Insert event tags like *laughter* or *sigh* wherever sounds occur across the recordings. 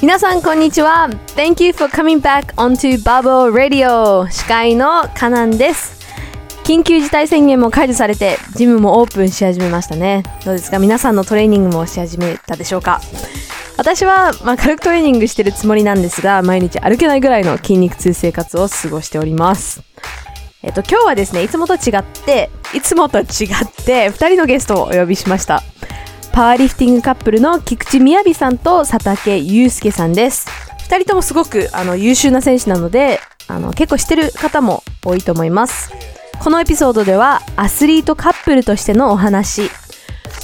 皆さんこんにちは。Thank you for coming back onto Bubble Radio. 司会のカナンです。緊急事態宣言も解除されてジムもオープンし始めましたね。どうですか？皆さんのトレーニングもし始めたでしょうか？私は、まあ、軽くトレーニングしてるつもりなんですが毎日歩けないぐらいの筋肉痛生活を過ごしております。えっと今日はですねいつもと違っていつもと違って2人のゲストをお呼びしました。パワーリフティングカップルの菊池みやびさんと佐竹祐介さんです。2人ともすごくあの優秀な選手なのであの結構知ってる方も多いと思います。このエピソードではアスリートカップルとしてのお話。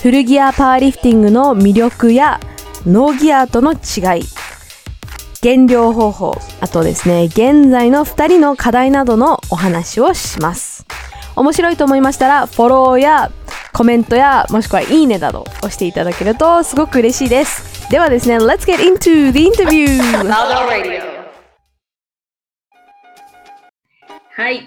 フルギアパワーリフティングの魅力やノーギアとの違い。減量方法。あとですね現在の2人の課題などのお話をします。面白いと思いましたらフォローやコメントやもしくはいいねなど押していただけるとすごく嬉しいです。ではですね Let's get into the interview. *laughs* はい。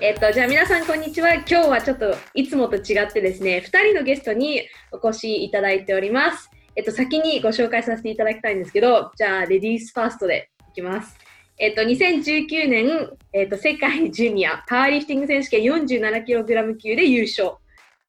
えっと、じゃあ皆さんこんにちは。今日はちょっといつもと違ってですね、2人のゲストにお越しいただいております。えっと、先にご紹介させていただきたいんですけど、じゃあレディースファーストでいきます。えっと、2019年、えっと、世界ジュニアパワーリフティング選手権 47kg 級で優勝。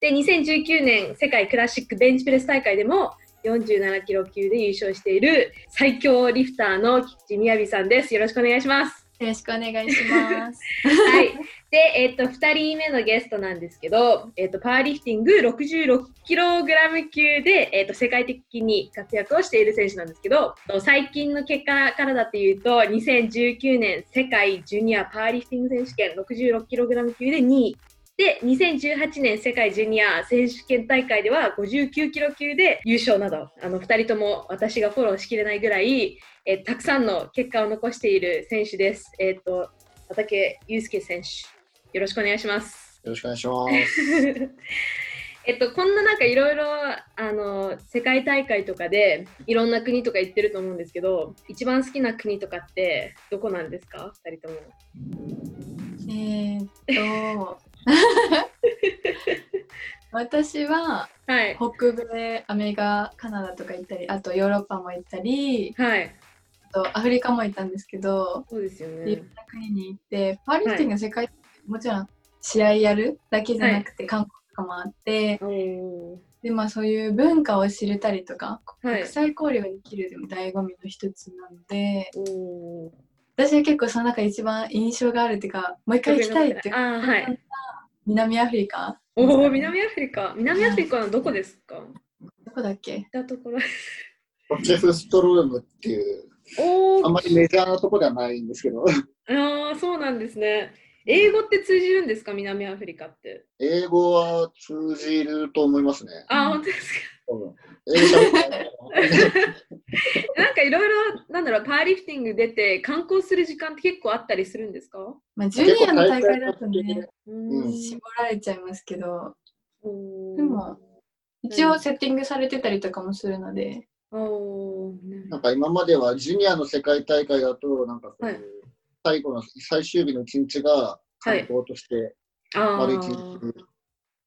で、2019年世界クラシックベンチプレス大会でも47キロ級で優勝している最強リフターの菊池みやびさんです。よろしくお願いします。よろしくお願いします。*laughs* はい。で、えっ、と、2人目のゲストなんですけど、えっ、と、パワーリフティング 66kg 級で、えっ、と、世界的に活躍をしている選手なんですけど、最近の結果からだっていうと、2019年世界ジュニアパワーリフティング選手権 66kg 級で2位。で、2018年世界ジュニア選手権大会では59キロ級で優勝など、あの2人とも私がフォローしきれないぐらい、えたくさんの結果を残している選手です。えっ、ー、と、畠祐介選手、よろしくお願いします。よろしくお願いします。*laughs* えっと、こんななんかいろいろあの世界大会とかでいろんな国とか行ってると思うんですけど一番好きな国とかってどこなんですか？2人とも。えー、っと *laughs* 私は、はい、北米アメリカカナダとか行ったりあとヨーロッパも行ったり、はい、あとアフリカも行ったんですけどそうですよね。いろんな国に行ってパーリフティング世界、はい、もちろん試合やるだけじゃなくて、観光とかもあって、でまあそういう文化を知れたりとか、国際交流ができるでも醍醐味の一つなので。私は結構その中一番印象があるっていうかもう一回行きたいってあ、はい、南アフリカ？おお南アフリカ？南アフリカのどこですか、どこだっけ？たところ。*laughs* チェフストロームっていうおあんまりメジャーなとこではないんですけど。ああそうなんですね。英語って通じるんですか？南アフリカって。英語は通じると思いますね。あ本当ですか。なんかいろいろ、なんだろう、パワーリフティング出て観光する時間って結構あったりするんですか？まあ、ジュニアの大会だとね、うん、絞られちゃいますけど、でも、一応セッティングされてたりとかもするので。なんか今まではジュニアの世界大会だと、なんかそうい。う最後の最終日の一日が観光として丸一日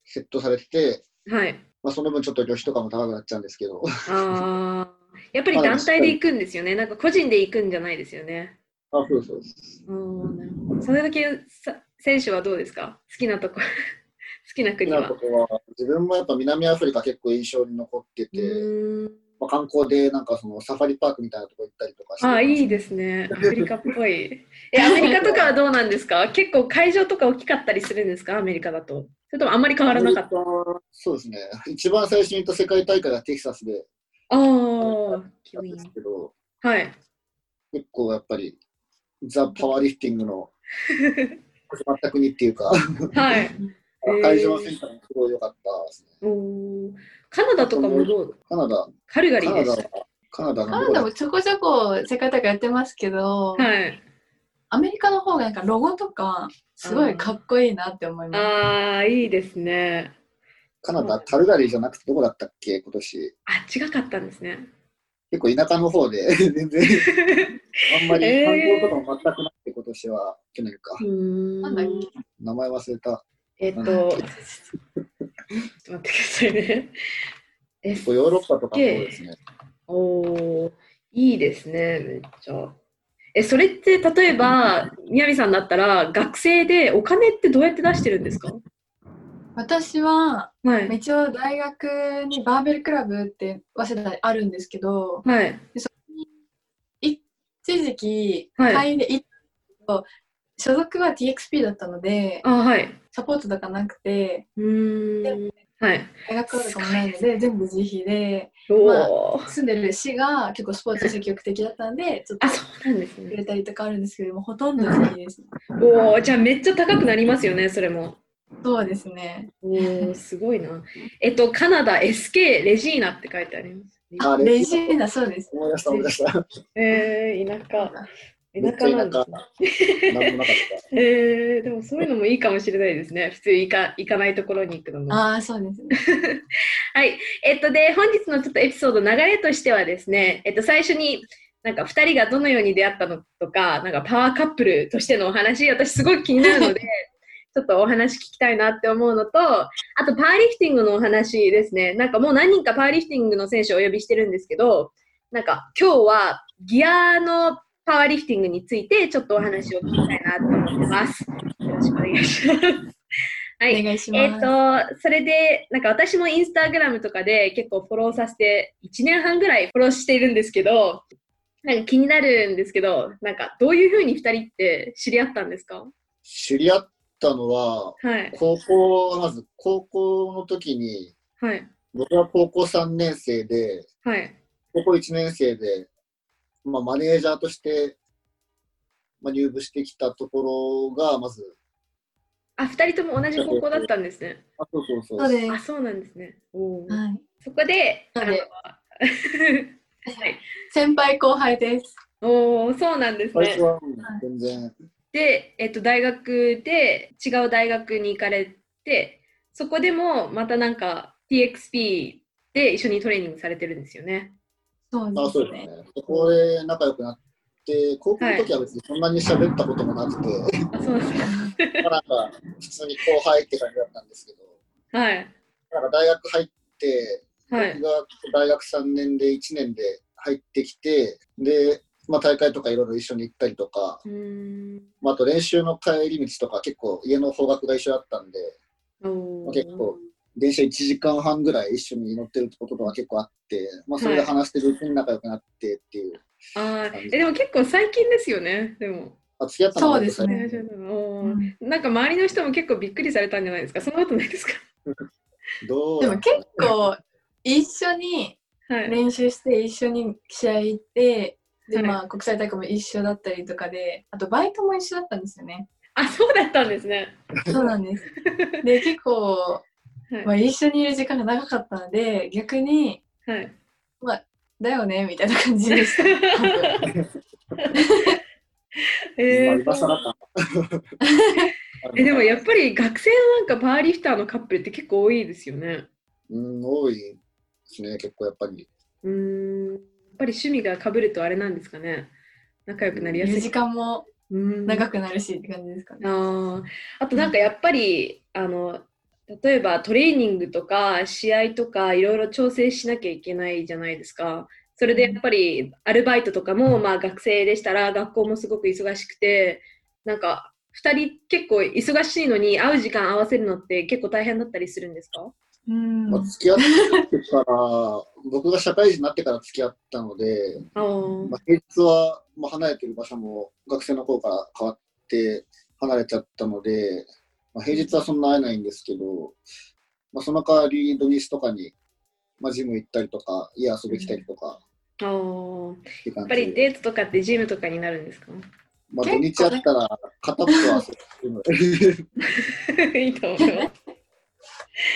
セットされてて、はい、まあ、その分ちょっと旅費とかも高くなっちゃうんですけど。ああ、やっぱり団体で行くんですよね。なんか個人で行くんじゃないですよね。あ、そうそううん。それだけ選手はどうですか？好きなとこ。*laughs* 好きな国は。自分もやっぱ南アフリカ結構印象に残ってて、まあ、観光でなんかそのサファリパークみたいなとこ行ったりとかして。あ、いいですね。アフリカっぽい。え、*laughs* アメリカとかはどうなんですか？結構会場とか大きかったりするんですか？アメリカだと。それともあんまり変わらなかった？そうですね。一番最初に行った世界大会はテキサスで。ああ、ですけど、はい。結構やっぱり、ザ・パワーリフティングの始まった国っていうかはい。*laughs* 会場のセンターもすごい良かったですね。カナダとかもどう？カナダ。カルガリーでしたカナダカナダもちょこちょこ世界大会やってますけど、はい。アメリカの方がなんかロゴとかすごいかっこいいなって思います。ああ、いいですね。カナダ、カルガリーじゃなくてどこだったっけ、今年。あ、違かったんですね。結構田舎の方で、*laughs* 全然、あんまり *laughs* 観光とかも全くなくて、今年は、去年か。なんだっけ？名前忘れた。えっと、ちょっと待ってくださいね。結構ヨーロッパとかもですね。おおいいですね、めっちゃ。え、それって例えば、みやびさんだったら、学生でお金ってどうやって出してるんですか？私は、はい、一応大学にバーベルクラブって早稲田あるんですけど、はい、でそこに一時期会員で行ったと、所属は TXP だったので、あはい、サポートとかなくて、うんはい、大学とかもないので全部自費で、まあ、住んでる市が結構スポーツ積極的だったんでちょっとくれたりとかあるんですけどもほとんど自費です、ね、おおじゃあめっちゃ高くなりますよねそれも。そうですね。おお、すごいな。えっと、カナダ SK レジーナって書いてあります。あ、レジーナ、そうです。思い出した、思い出した。えー、田舎。田舎なんです、ね。*laughs* えー、でもそういうのもいいかもしれないですね。普通行か行かないところに行くのも。ああ、そうですね。*laughs* はい。えっと、で、本日のちょっとエピソード、流れとしてはですね、えっと、最初に、なんか2人がどのように出会ったのとか、なんかパワーカップルとしてのお話、私すごい気になるので、*laughs* ちょっとお話聞きたいなって思うのと、あとパワーリフティングのお話ですね。なんかもう何人かパワーリフティングの選手をお呼びしてるんですけど、なんか今日はギアのパワーリフティングについてちょっとお話を聞きたいなと思ってます。よろしくお願いします。はい。お願いします。えっ、ー、と、それで、なんか私もインスタグラムとかで結構フォローさせて、1年半ぐらいフォローしているんですけど、なんか気になるんですけど、なんかどういうふうに2人って知り合ったんですか？知り合ったのは、はい、高校、まず高校の時に、はい、僕は高校3年生で、はい、高校1年生で、まあ、マネージャーとして、まあ、入部してきたところが、まず。あ、2人とも同じ高校だったんですね。あ、そうそうそう。そうあ、そうなんですね。おはい、そこで、あの *laughs* はい、先輩後輩です。おお、そうなんですね。最初は全然。で、えっと、大学で違う大学に行かれて、そこでもまたなんか TXP で一緒にトレーニングされてるんですよね。そうですね。そこで仲良くなって、高校の時は別にそんなに喋ったこともなくて、はい、あそうですか。なんか普通に後輩って感じだったんですけど、はい。なんか大学入って、はい、僕が大学3年で1年で入ってきて、で、まあ、大会とかいろいろ一緒に行ったりとか、まあ、あと練習の帰り道とか結構家の方角が一緒だったんで、まあ、結構電車1時間半ぐらい一緒に乗ってることとか結構あって、まあ、それで話してるうちに仲良くなってっていう、はい、あえでも結構最近ですよねでも。あ付き合ったのそうですね、うん、なんか周りの人も結構びっくりされたんじゃないですか？そんなことないですか？*laughs* どうでも結構一緒に練習して一緒に試合行って、で、はい、まあ、国際大会も一緒だったりとかで、あとバイトも一緒だったんですよね。あ、そうだったんですね。そうなんです。で、結構、はい、まあ、一緒にいる時間が長かったので、逆に、はい、まあ、だよね、みたいな感じでした。*laughs* *laughs* えー、*laughs* えでもやっぱり学生のなんかパーリフターのカップルって結構多いですよね。うん、多いですね、結構やっぱり。うん。ぱり趣味がかぶるとあれなんですかね。仲良くなりやすい。時間も長くなるしって感じですかね。ああとなんかやっぱり、あの例えばトレーニングとか試合とかいろいろ調整しなきゃいけないじゃないですか。それでやっぱりアルバイトとかも、まあ学生でしたら学校もすごく忙しくてなんか2人結構忙しいのに会う時間合わせるのって結構大変だったりするんですか？うん。まあ、付き合ってから、*laughs* 僕が社会人になってから付き合ったので、まあ、平日は、まあ、離れてる場所も学生の頃から変わって離れちゃったので、まあ、平日はそんな会えないんですけど、まあ、その代わり土日とかに、まあ、ジム行ったりとか、家遊び来たりとか。うん、やっぱりデートとかってジムとかになるんですか？まあ、土日あったら片っぽは *laughs* いいと思いま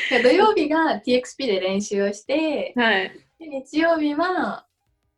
す。*laughs* 土曜日が TXP で練習をして、はい、日曜日は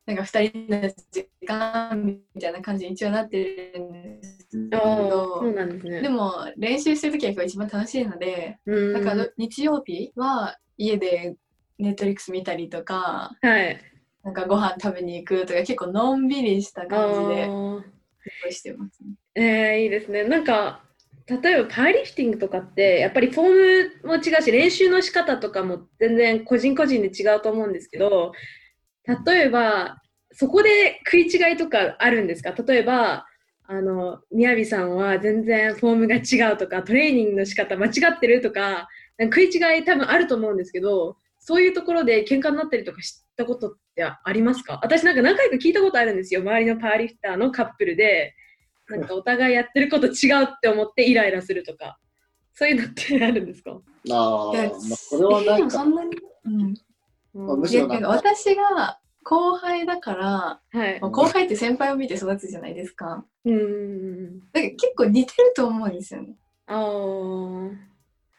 なんか2人の時間みたいな感じに一応なってるんですけど。そうなんです、ね、でも練習するときは一番楽しいのでだから日曜日は家でネットリックス見たりとか、はい、なんかご飯食べに行くとか結構のんびりした感じでしてますね。えー、いいですね。なんか例えばパワーリフティングとかってやっぱりフォームも違うし練習の仕方とかも全然個人個人で違うと思うんですけど例えばそこで食い違いとかあるんですか？例えばあの宮城さんは全然フォームが違うとかトレーニングの仕方間違ってるとか食い違い多分あると思うんですけどそういうところで喧嘩になったりとかしたことってありますか？私なんか何回か聞いたことあるんですよ。周りのパワーリフターのカップルでなんかお互いやってること違うって思ってイライラするとか。そういうのってあるんですか？あ、まあ、これはないかそんなに、うん、むしろ私が後輩だから、はい、後輩って先輩を見て育つじゃないですか。うん。だから結構似てると思うんですよね。ああ。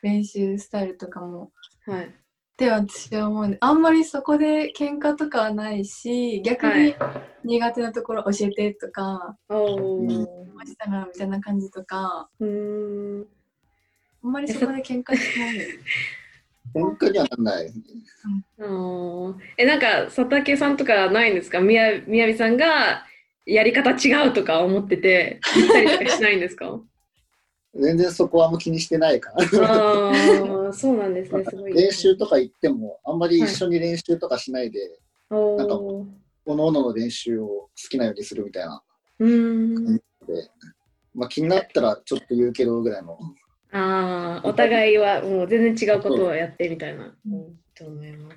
練習スタイルとかも。はい。で私は思うあんまりそこで喧嘩とかはないし逆に苦手なところ教えてとか「おおしたな」みたいな感じとかうんあんまりそこで喧嘩しない *laughs* 喧嘩にはならない。うん、えなんか佐竹さんとかないんですか？みやみやびさんがやり方違うとか思ってて言ったりとかしないんですか？全然そこはあんま気にしてないかな。ああ、そうなんですね。すごい、練習とか行っても、あんまり一緒に練習とかしないで、はい、なんか、おのおのの練習を好きなようにするみたいな感じで、まあ、気になったらちょっと言うけどぐらいの。ああ、お互いはもう全然違うことをやってみたいな。うん、と思います。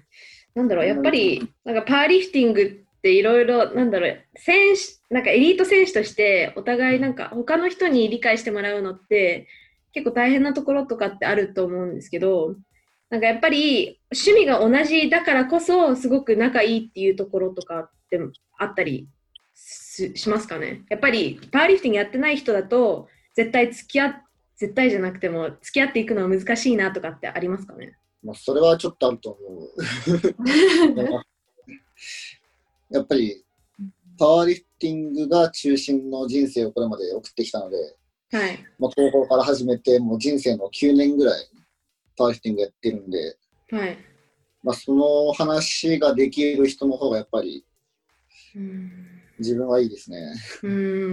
なんだろう、やっぱり、なんかパーリフティングっていろいろ、なんだろう、選手、なんかエリート選手としてお互いなんか他の人に理解してもらうのって結構大変なところとかってあると思うんですけど、なんかやっぱり趣味が同じだからこそすごく仲いいっていうところとかってあったりしますかね？やっぱりパワーリフティングやってない人だと絶対付き合っ絶対じゃなくても付き合っていくのは難しいなとかってありますかね？まあそれはちょっとあると思う。*laughs* やっぱりパワーリフティングが中心の人生をこれまで送ってきたので、はい、まあ、高校から始めてもう人生の9年ぐらいパワーリフティングやってるんで、はいまあ、その話ができる人の方がやっぱり自分はいいですね。う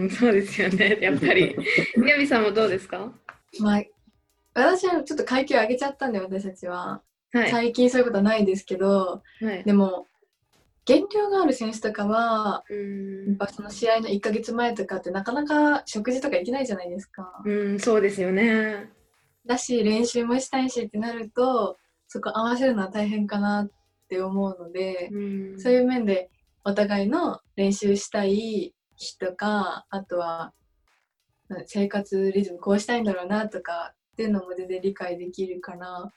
んそうですよねやっぱり。*laughs* ヤビさんもどうですか？まあ、私はちょっと階級上げちゃったんで、私たちは。はい、最近そういうことはないですけど、はい、でも、減量がある選手とかは、やっぱその試合の1か月前とかってなかなか食事とか行けないじゃないですか。うん、そうですよね。だし、練習もしたいしってなると、そこ合わせるのは大変かなって思うので、そういう面でお互いの練習したい日とか、あとは生活リズムこうしたいんだろうなとかっていうのも全然理解できるから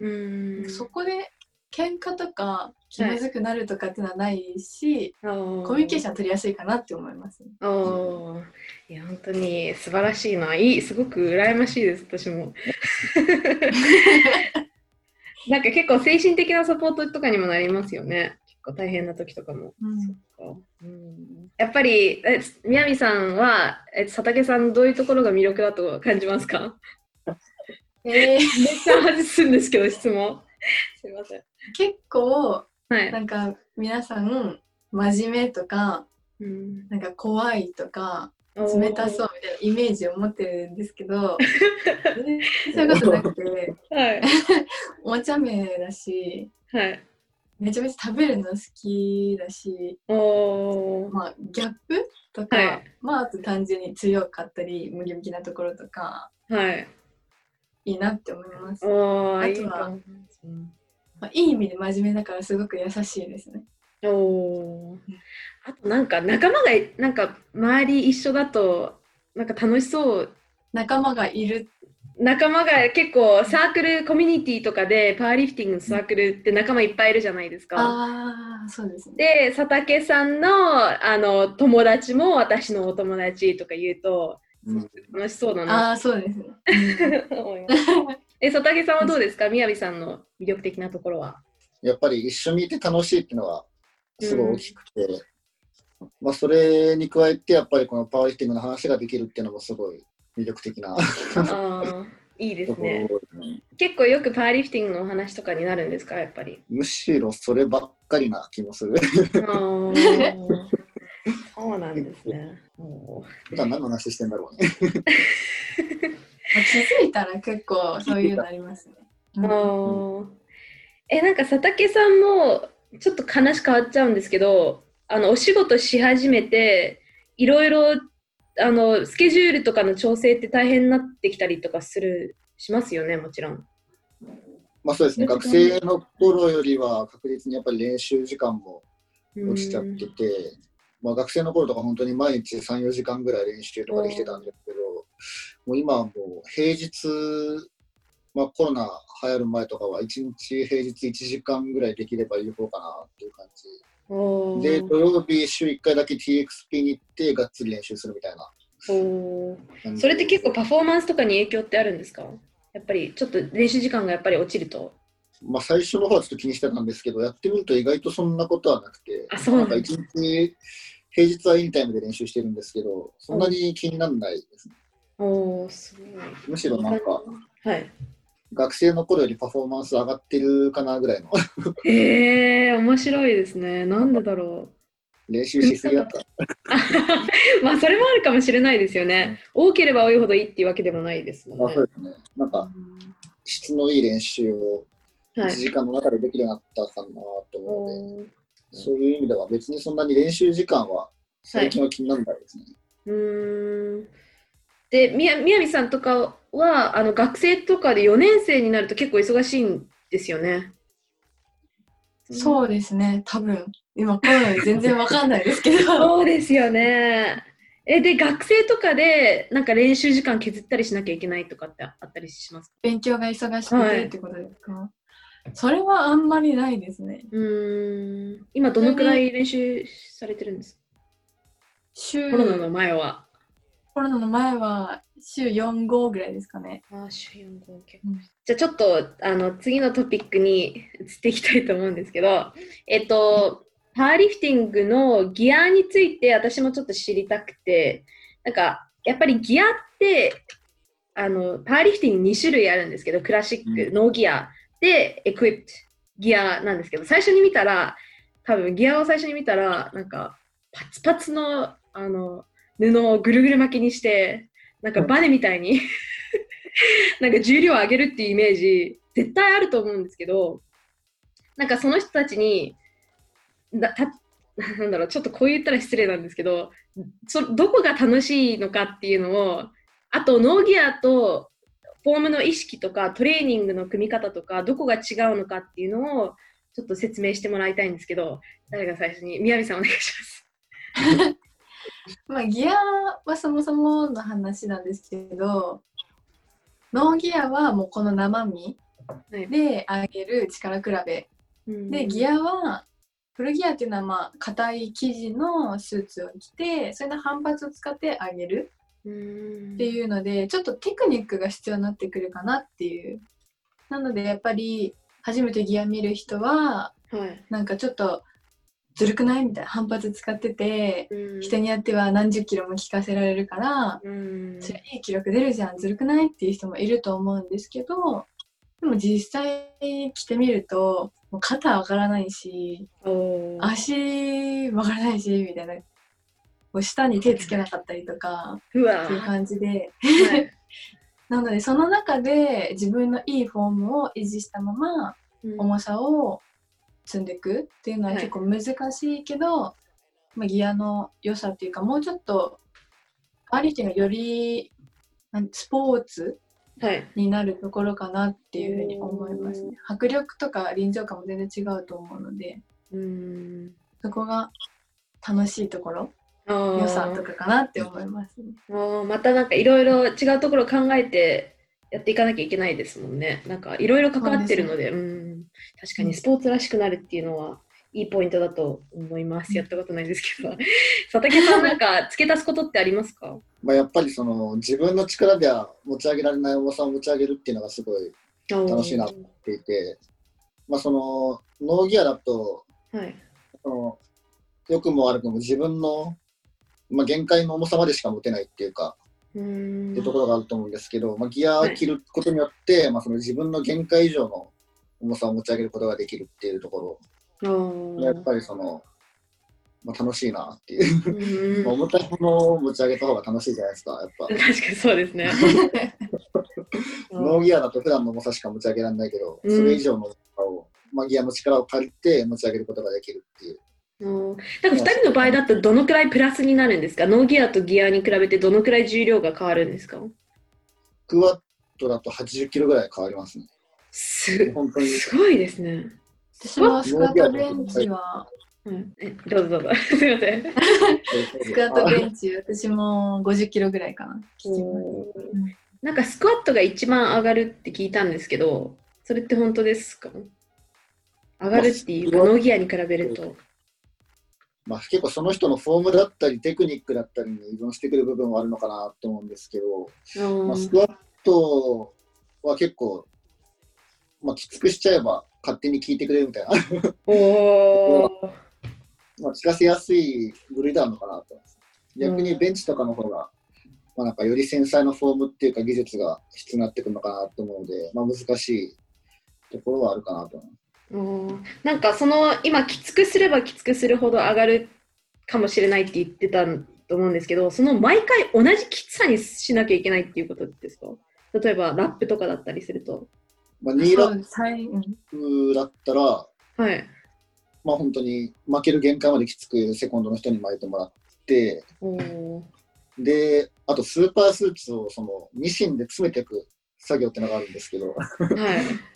そこで喧嘩とか気まずくなるとかっていうのはないし、はい、コミュニケーション取りやすいかなって思います、ね、おいや本当に素晴らしいな。いいすごく羨ましいです私も。*laughs* なんか結構精神的なサポートとかにもなりますよね結構大変な時とかも、うん、うん、やっぱりえ宮城さんはえ佐竹さんどういうところが魅力だと感じますか？*laughs* えー、めっちゃ外すんですけど質問。すいません。結構、はい、なんか皆さん真面目とか、うん、なんか怖いとか冷たそうみたいなイメージを持ってるんですけど *laughs* そういうことなくて、はい、*laughs* お茶目だし、はい、めちゃめちゃ食べるの好きだし、まあ、ギャップとか、はい、まあ、あと単純に強かったり、ムキムキなところとか、はい、いいなって思います。あとは、いいまあ、いい意味で真面目だからすごく優しいですね。おあとなんか仲間がなんか周り一緒だとなんか楽しそう。仲間がいる仲間が結構サークルコミュニティとかでパワーリフティングのサークルって仲間いっぱいいるじゃないですか。ああそうですね。で佐竹さんのあの友達も私のお友達とか言うと、うん、楽しそうだな。ああそうですね。*laughs* え佐竹さんはどうですか？宮城さんの魅力的なところは。やっぱり一緒にいて楽しいっていうのはすごい大きくて、うん、まあそれに加えてやっぱりこのパワーリフティングの話ができるっていうのもすごい魅力的ないいですね。*laughs* 結構よくパーリフティングのお話とかになるんですか、やっぱり。むしろそればっかりな気もする。そうなんですね。*laughs* 普段何の話してんだろうね。*laughs* 気づいたら結構そういうのありますね。うん、え、なんか佐竹さんもちょっと話変わっちゃうんですけど、あのお仕事し始めて、いろいろあのスケジュールとかの調整って大変になってきたりとかするしますよね、もちろん。まあそうですね、学生の頃よりは確実にやっぱり練習時間も落ちちゃってて、まあ、学生の頃とか本当に毎日3、4時間ぐらい練習とかできてたんですけど、もう今はもう平日、まあ、コロナ流行る前とかは1日平日1時間ぐらいできれば有効かなっていう感じ。で、土曜日週1回だけ TXP に行ってがっつり練習するみたいな。それって結構パフォーマンスとかに影響ってあるんですか？やっぱりちょっと練習時間がやっぱり落ちると。まあ、最初の方はちょっと気にしてたんですけど、やってみると意外とそんなことはなくて、あそうなんか一日、平日はインタイムで練習してるんですけど、そんなに気にならないですね。おすごい。むしろなんか、はい、学生の頃よりパフォーマンス上がってるかなぐらいの。へえー、面白いですね。なんでだろう。練習しすぎだった。*laughs* まあそれもあるかもしれないですよね。多ければ多いほどいいっていうわけでもないですもんね。あそうですね。なんか、質のいい練習を1時間の中でできるようになったかなと思うので、はい、そういう意味では別にそんなに練習時間は最近は気にならないですね。はい、うんで宮宮さんとかはあの学生とかで4年生になると結構忙しいんですよね。そうですね、多分今コロナで全然わかんないですけど。*laughs* そうですよね。えで学生とかでなんか練習時間削ったりしなきゃいけないとかってあったりします勉強が忙しくてってことですか、はいそれはあんまりないですね。うん。今どのくらい練習されてるんですか？週コロナの前は。コロナの前は週4、5ぐらいですかね。あ週4、5結構、うん、じゃあちょっとあの次のトピックに移っていきたいと思うんですけど、えっと、パワーリフティングのギアについて私もちょっと知りたくて、なんかやっぱりギアってあのパワーリフティング2種類あるんですけど、クラシック、うん、ノーギアで、エクイプトギアなんですけど、最初に見たら、多分ギアを最初に見たら、なんか、パツパツの、あの、布をぐるぐる巻きにして、なんかバネみたいに *laughs* なんか重量を上げるっていうイメージ、絶対あると思うんですけど、なんかその人たちに、だた *laughs* なんだろう、ちょっとこう言ったら失礼なんですけど、そどこが楽しいのかっていうのを、あと、ノーギアとフォームの意識とかトレーニングの組み方とかどこが違うのかっていうのをちょっと説明してもらいたいんですけど誰が最初に？宮城さんお願いします *laughs* *laughs* まあギアはそもそもの話なんですけどノーギアはもうこの生身で上げる力比べ、でギアはフルギアっていうのはまあ硬い生地のスーツを着てそれの反発を使って上げるっていうのでちょっとテクニックが必要になってくるかなっていう。なのでやっぱり初めてギア見る人は、はい、なんかちょっとずるくない？みたいな反発使ってて、人によっては何十キロも効かせられるから、それいい記録出るじゃんずるくない？っていう人もいると思うんですけどでも実際着てみるともう肩わからないし足わからないしみたいな。こう下に手つけなかったりとかっていう感じで、はい、*laughs* なのでその中で自分のいいフォームを維持したまま重さを積んでいくっていうのは結構難しいけど、はい、まあ、ギアの良さっていうかもうちょっとアリティがよりスポーツになるところかなっていうふうに思いますね。迫力とか臨場感も全然違うと思うのでそこが楽しいところ良さとかかなって思いますね。あまたなんかいろいろ違うところ考えてやっていかなきゃいけないですもんね。なんかいろいろ関わってるので、う、ね、ん確かにスポーツらしくなるっていうのはいいポイントだと思います。やったことないですけど。*laughs* 佐竹さんなんか付け足すことってありますか？まあやっぱりその自分の力では持ち上げられない重さを持ち上げるっていうのがすごい楽しいなと思っていて、まあそのノーギアだと、はい、その良くも悪くも自分のまあ、限界の重さまでしか持てないっていうか、っていうところがあると思うんですけど、まあ、ギアを切ることによって、はい、まあ、その自分の限界以上の重さを持ち上げることができるっていうところ。やっぱりその、まあ、楽しいなっていう、重たいものを持ち上げた方が楽しいじゃないですかやっぱ。確かにそうですね。ノーギアだと普段の重さしか持ち上げられないけど、それ以上の重さを、まあ、ギアの力を借りて持ち上げることができるっていう。うん、なんか2人の場合だとどのくらいプラスになるんですか？ノーギアとギアに比べてどのくらい重量が変わるんですか？クワットだと80キロぐらい変わりますね。す本当にすごいですね。私もスクワットベンチは、うん、えどうぞどうぞ。*laughs* すみません。スクワットベンチ、私も50キロぐらいかな。なんかスクワットが一番上がるって聞いたんですけど、それって本当ですか？上がるっていうか、ノーギアに比べると。まあ、結構その人のフォームだったりテクニックだったりに依存してくる部分はあるのかなと思うんですけど、まあ、スクワットは結構まあ、きつくしちゃえば勝手に聞いてくれるみたいな。お *laughs* まあ、聞かせやすい部類であるのかなと逆にベンチとかの方が、まあ、なんかより繊細なフォームっていうか技術が必要になってくるのかなと思うので、まあ、難しいところはあるかなと思います。なんかその今きつくすればきつくするほど上がるかもしれないって言ってたと思うんですけどその毎回同じきつさにしなきゃいけないっていうことですか？例えばラップとかだったりすると。まあ、2ラップだったら、はい。まあ本当に負ける限界まできつくセコンドの人に巻いてもらって、で、あとスーパースーツをそのミシンで詰めていく作業ってのがあるんですけど、はい、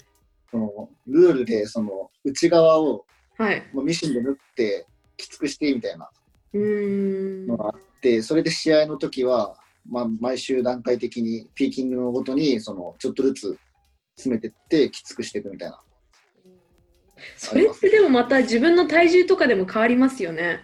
*laughs* そのルールでその内側を、はい、ミシンで縫ってきつくしてみたいなのがあって、それで試合の時は、まあ、毎週段階的にピーキングのごとにそのちょっとずつ詰めてってきつくしていくみたいな。それってでもまた自分の体重とかでも変わりますよね。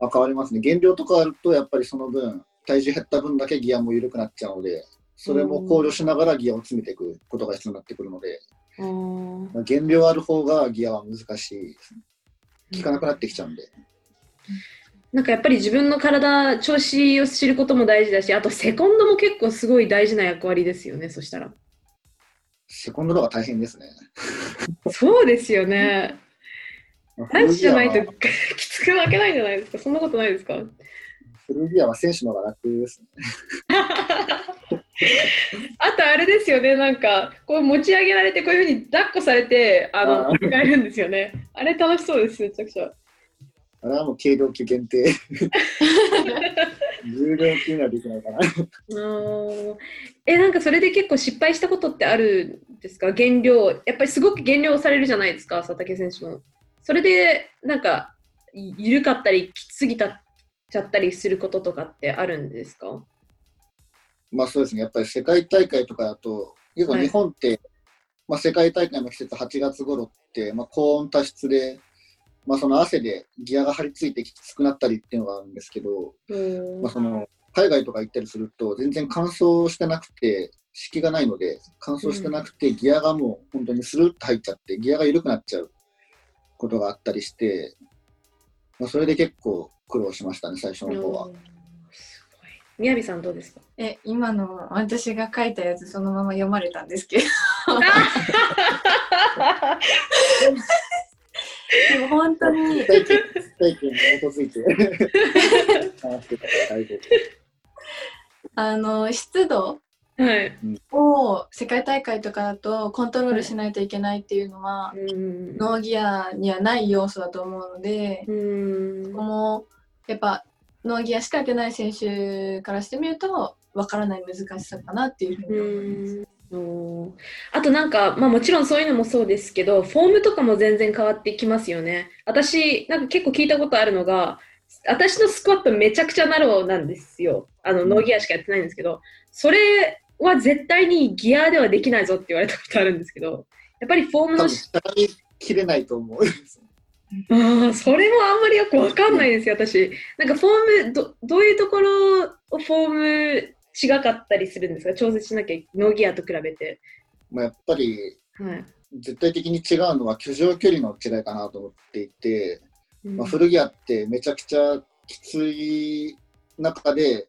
あ変わりますね。減量とかあるとやっぱりその分体重減った分だけギアも緩くなっちゃうのでそれも考慮しながらギアを詰めていくことが必要になってくるので、まあ、減量ある方がギアは難しい。効かなくなってきちゃうんで。なんかやっぱり自分の体、調子を知ることも大事だし、あとセコンドも結構すごい大事な役割ですよね、そしたら。セコンドの方が大変ですね。そうですよね。男子じゃないときつく負けないんじゃないですか。そんなことないですか？古着屋は選手の方が楽ですね。*laughs* あとあれですよね、なんか、こう持ち上げられて、こういうふうに抱っこされて、あの、使えるんですよね。あれ楽しそうです、めちゃくちゃ。あれはもう軽量級限定。*laughs* 重量級にはできないかな。え、なんかそれで結構失敗したことってあるんですか？減量。やっぱりすごく減量されるじゃないですか、佐竹選手も。それで、なんか、緩かったり、きつすぎたちゃったりすることとかってあるんですか？まあそうですね、やっぱり世界大会とかだと、結構日本って、はい、まあ、世界大会の季節8月頃って、まあ、高温多湿でまあ、その汗でギアが張り付いてきつくなったりっていうのがあるんですけど、まあ、その海外とか行ったりすると全然乾燥してなくて湿気がないので乾燥してなくてギアがもう本当にスルッと入っちゃってギアが緩くなっちゃうことがあったりして、まあ、それで結構苦労しましたね最初の方は。みやびさんどうですか？え今の私が書いたやつそのまま読まれたんですけど *laughs* でも本当に。体験に基づいて話してたから大丈夫。あの湿度を世界大会とかだとコントロールしないといけないっていうのは、ノーギアにはない要素だと思うので、そこもやっぱノーギアしかやってない選手からしてみるとわからない難しさかなっていうふうに思います。あとなんか、まあもちろんそういうのもそうですけど、フォームとかも全然変わってきますよね。私、なんか結構聞いたことあるのが、私のスクワットめちゃくちゃナローなんですよ。あの、ノーギアしかやってないんですけど、それは絶対にギアではできないぞって言われたことあるんですけど、やっぱりフォームの。切れないと思う。あそれもあんまりよくわかんないですよ、私。なんかフォームど、どういうところをフォーム違かったりするんですか？調節しなきゃノーギアと比べて。まあ、やっぱり、はい、絶対的に違うのは居住距離の違いかなと思っていて、うん、まあ、古着屋ってめちゃくちゃきつい中で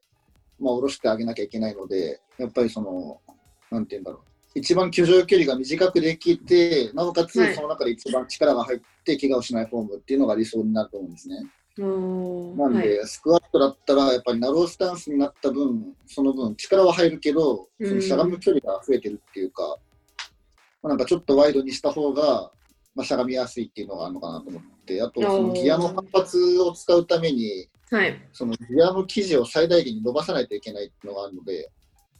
まあ、下ろしてあげなきゃいけないので、やっぱりその、なんて言うんだろう。一番居住距離が短くできて、なおかつその中で一番力が入って怪我をしないフォームっていうのが理想になると思うんですね。なんで、はい、スクワットだったら、やっぱりナロースタンスになった分、その分、力は入るけど、そのしゃがむ距離が増えてるっていうか、まあ、なんかちょっとワイドにした方が、まあ、しゃがみやすいっていうのがあるのかなと思って、あと、そのギアの反発を使うために、はい、そのギアの生地を最大限に伸ばさないといけないっていうのがあるので、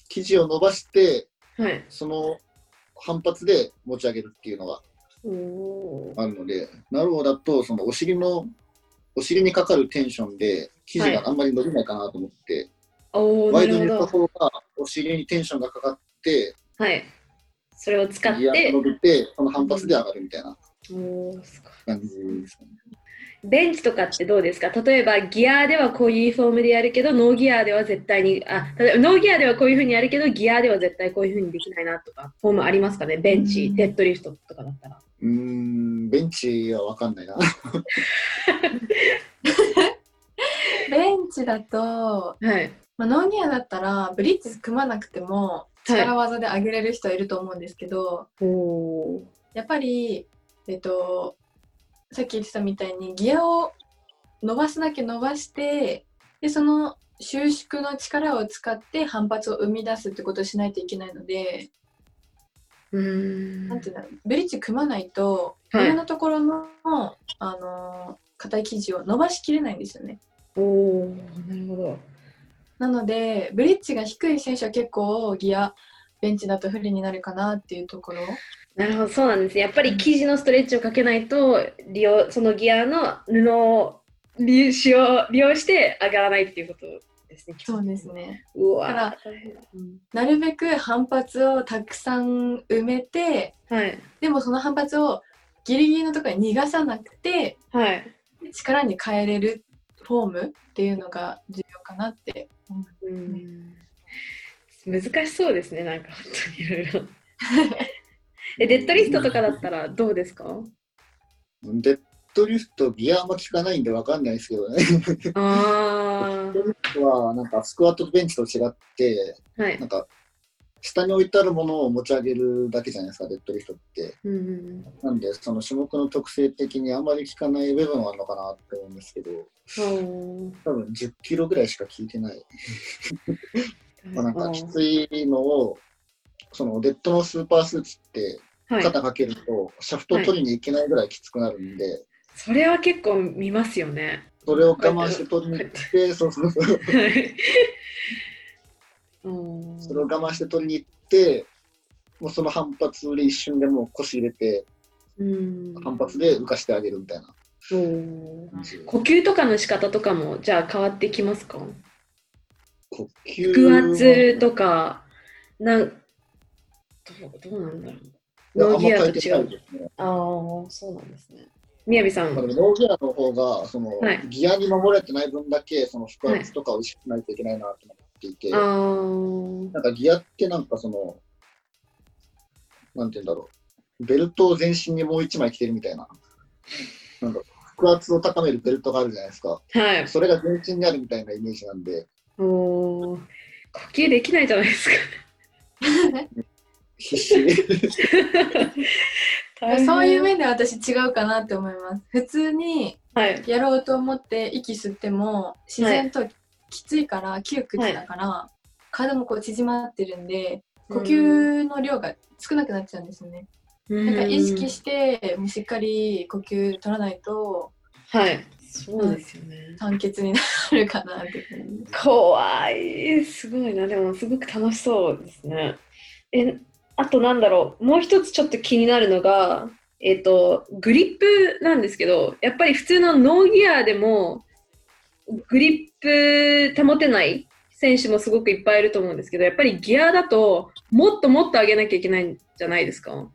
生地を伸ばして、はい、その反発で持ち上げるっていうのがあるので、なるほど。だと、そのお尻の、お尻にかかるテンションで、生地があんまり伸びないかなと思って、はい、ワイドにした方がお尻にテンションがかかって、はい、それを使って、伸びて、その反発で上がるみたいな感じですね。ベンチとかってどうですか？例えばギアではこういうフォームでやるけどノーギアでは絶対にあ例えばノーギアではこういうふうにやるけどギアでは絶対こういうふうにできないなとかフォームありますかね？ベンチ、デッドリフトとかだったらうんベンチは分かんないな。ベンチだと、はい。まあ、ノーギアだったらブリッジ組まなくても力技で上げれる人はいると思うんですけど、はい、やっぱりえっとさっき言ってたみたいにギアを伸ばすだけ伸ばしてでその収縮の力を使って反発を生み出すってことをしないといけないのでうんなんていうんだろうブリッジ組まないと上のところの、あの硬い生地を伸ばしきれないんですよね。おなるほどなのでブリッジが低い選手は結構ギアベンチだと不利になるかなっていうところなるほど、そうなんです。やっぱり生地のストレッチをかけないと、利用そのギアの布を利用利用して上がらないっていうことですね。そうですね。うわ。だから、なるべく反発をたくさん埋めて、はい、でもその反発をギリギリのところに逃がさなくて、はい、力に変えれるフォームっていうのが重要かなって思う、ね、難しそうですね、なんか本当にいろいろ。え、デッドリフトとかだったらどうですか？デッドリフト、ギアも効かないんで分かんないですけどね。あデッドリフトは、なんかスクワットベンチと違って、はい、なんか下に置いてあるものを持ち上げるだけじゃないですか、デッドリフトって。うん、なんで、その種目の特性的にあんまり効かない部分はあるのかなって思うんですけど、多分10キロぐらいしか効いてない。*laughs* まあなんかきついのを、そのデッドのスーパースーツって肩かけると、シャフトを取りに行けないぐらいきつくなるんで、はい、それは結構見ますよね。それを我慢して取りに行って、そうそうそう。*laughs* それを我慢して取りに行って、もうその反発で一瞬でもう腰入れて、反発で浮かしてあげるみたいな。呼吸とかの仕方とかもじゃあ変わってきますか？呼吸腹圧とかなんどうどうなんだろうノーギアと違う。ああ、そうなんですね。みやびさん。ノーギアの方が、その、はい、ギアに守れてない分だけ、その腹圧とかを意識しないといけないなと思っていて、はい、なんかギアってなんかその、なんて言うんだろう、ベルトを全身にもう一枚着てるみたいな、なんか腹圧を高めるベルトがあるじゃないですか。はい。それが全身にあるみたいなイメージなんで。お呼吸できないじゃないですか。必死 *laughs* そういう面で私違うかなって思います。普通にやろうと思って息吸っても自然ときついから窮屈だから、はい、体もこう縮まってるんで呼吸の量が少なくなっちゃうんですよね、ん、なんか意識してしっかり呼吸取らないとはい。そうですよね。酸欠になるかなって怖い。すごいな。でもすごく楽しそうですね。えあとなんだろう、もう一つちょっと気になるのが、えっ、ー、と、グリップなんですけど、やっぱり普通のノーギアでも、グリップ保てない選手もすごくいっぱいいると思うんですけど、やっぱりギアだと、もっともっと上げなきゃいけないんじゃないですか。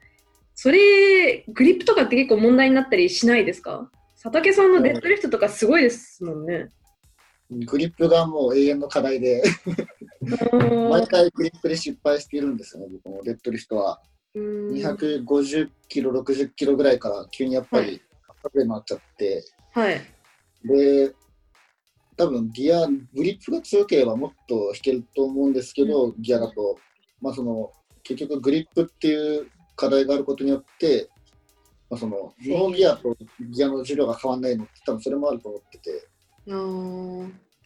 それ、グリップとかって結構問題になったりしないですか？佐竹さんのデッドリフトとかすごいですもんね。グリップがもう永遠の課題で *laughs* 毎回グリップで失敗しているんですよね、僕も。デッドリフトは。250キロ、60キロぐらいから急にやっぱり高くなっちゃって、はい、で、多分ギア、グリップが強ければもっと弾けると思うんですけど、うん、ギアだと、まあその、結局グリップっていう課題があることによって、まあ、そのノーギアとギアの重量が変わらないのって多分それもあると思ってて。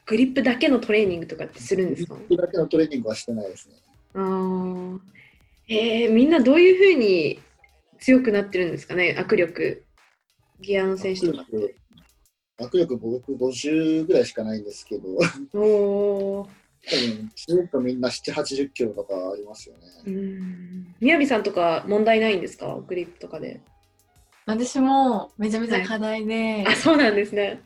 グリップだけのトレーニングとかってするんですか？グリップだけのトレーニングはしてないですね。あえー、みんなどういうふうに強くなってるんですかね、握力、ギアの選手とかって。握力僕50ぐらいしかないんですけど。お多分、ずっとみんな7、80キロとかありますよね。うん。みやびさんとか問題ないんですか？グリップとかで。私もめちゃめちゃ課題で、はい、あ、そうなんですね。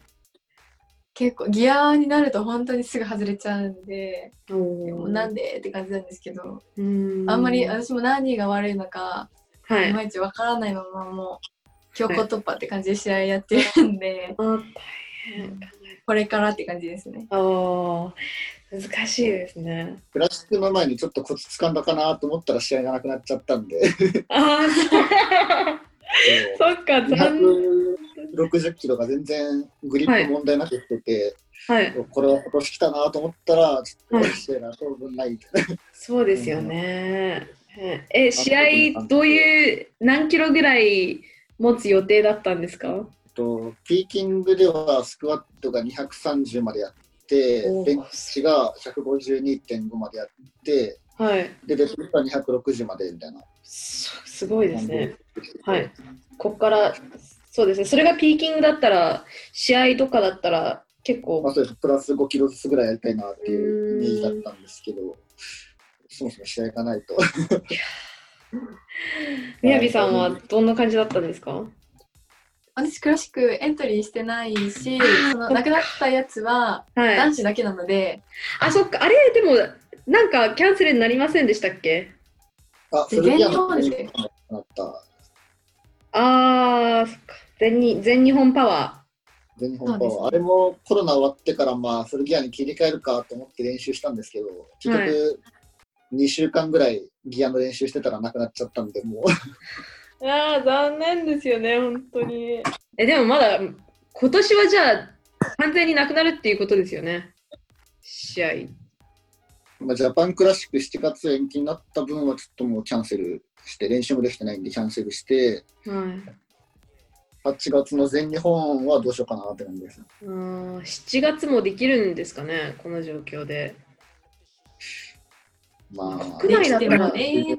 結構ギアになると本当にすぐ外れちゃうんで、でもなんでって感じなんですけど、あんまり私も何が悪いのか、はい、いまいちわからないままもう強行突破って感じで試合やってるんで、はい、これからって感じですね。あ難しいですね。クラシックの前にちょっとコツつかんだかなと思ったら試合がなくなっちゃったんで。ああ、*laughs* そっか、残60キロが全然グリップ問題なくってて、はい、これは今年来たなと思ったら、ちょっと試合が当分ないみたいな。そうですよね。え、試合、どういう、何キロぐらい持つ予定だったんですか？とピーキングではスクワットが230までやって、ベンチが152.5までやって、はい、で、デッドは260までみたいな。すごいですね。はい。ここから、そうですね。それがピーキングだったら、試合とかだったら、結構。まあ、そうです。プラス5キロずつぐらいやりたいなっていうイメージだったんですけど、そもそも試合行かないと。みや。びさんはどんな感じだったんですか？私クラシックエントリーしてないしその亡くなったやつは男子だけなので、はい、あそっか。あれでもなんかキャンセルになりませんでしたっけ？あ全日本で。すあそっか。全日全日本パワー。全日本パワー、あれもコロナ終わってからまあフルギアに切り替えるかと思って練習したんですけど結局2週間ぐらいギアの練習してたらなくなっちゃったんで、もう。*laughs* ああ、残念ですよね、本当に。え、でもまだ、今年はじゃあ、完全になくなるっていうことですよね、試合。まあ、ジャパンクラシック7月延期になった分はちょっともうキャンセルして、練習もできてないんでキャンセルして、はい、8月の全日本はどうしようかなって感じです。うん7月もできるんですかね、この状況で。まあ、国内だったらね。